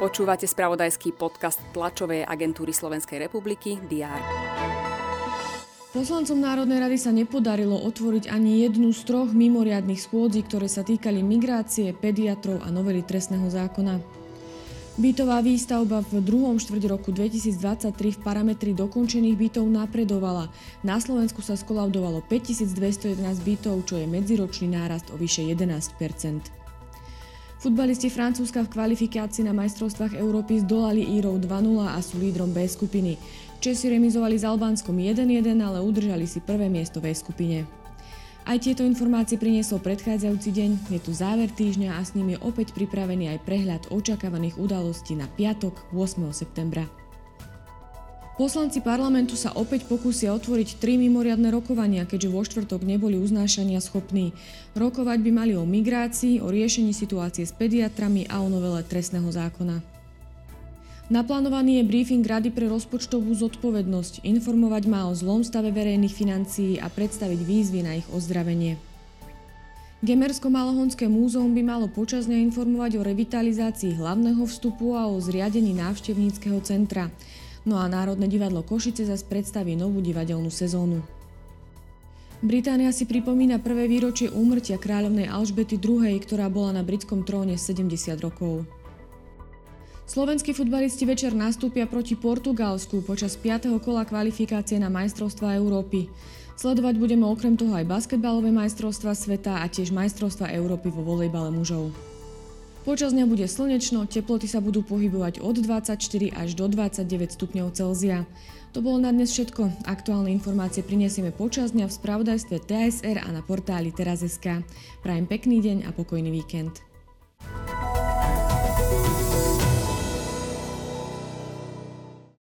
Počúvate spravodajský podcast tlačovej agentúry Slovenskej republiky DR. Poslancom Národnej rady sa nepodarilo otvoriť ani jednu z troch mimoriadných schôdzí, ktoré sa týkali migrácie, pediatrov a novely trestného zákona. Bytová výstavba v druhom štvrť roku 2023 v parametri dokončených bytov napredovala. Na Slovensku sa skolaudovalo 5211 bytov, čo je medziročný nárast o vyše 11% Futbalisti Francúzska v kvalifikácii na majstrovstvách Európy zdolali Írov 2-0 a sú lídrom B skupiny. Česi remizovali s Albánskom 1-1, ale udržali si prvé miesto v skupine. Aj tieto informácie priniesol predchádzajúci deň, je tu záver týždňa a s ním je opäť pripravený aj prehľad očakávaných udalostí na piatok 8. septembra. Poslanci parlamentu sa opäť pokúsia otvoriť tri mimoriadne rokovania, keďže vo štvrtok neboli uznášania schopní. Rokovať by mali o migrácii, o riešení situácie s pediatrami a o novele trestného zákona. Naplánovaný je briefing Rady pre rozpočtovú zodpovednosť, informovať má o zlom stave verejných financií a predstaviť výzvy na ich ozdravenie. Gemersko-Malohonské múzeum by malo počasne informovať o revitalizácii hlavného vstupu a o zriadení návštevníckého centra. No a Národné divadlo Košice zase predstaví novú divadelnú sezónu. Británia si pripomína prvé výročie úmrtia kráľovnej Alžbety II, ktorá bola na britskom tróne 70 rokov. Slovenskí futbalisti večer nastúpia proti Portugalsku počas 5. kola kvalifikácie na majstrovstva Európy. Sledovať budeme okrem toho aj basketbalové majstrovstva sveta a tiež majstrovstva Európy vo volejbale mužov. Počas dňa bude slnečno, teploty sa budú pohybovať od 24 až do 29 stupňov Celzia. To bolo na dnes všetko. Aktuálne informácie prinesieme počas dňa v spravodajstve TSR a na portáli teraz.sk. Prajem pekný deň a pokojný víkend.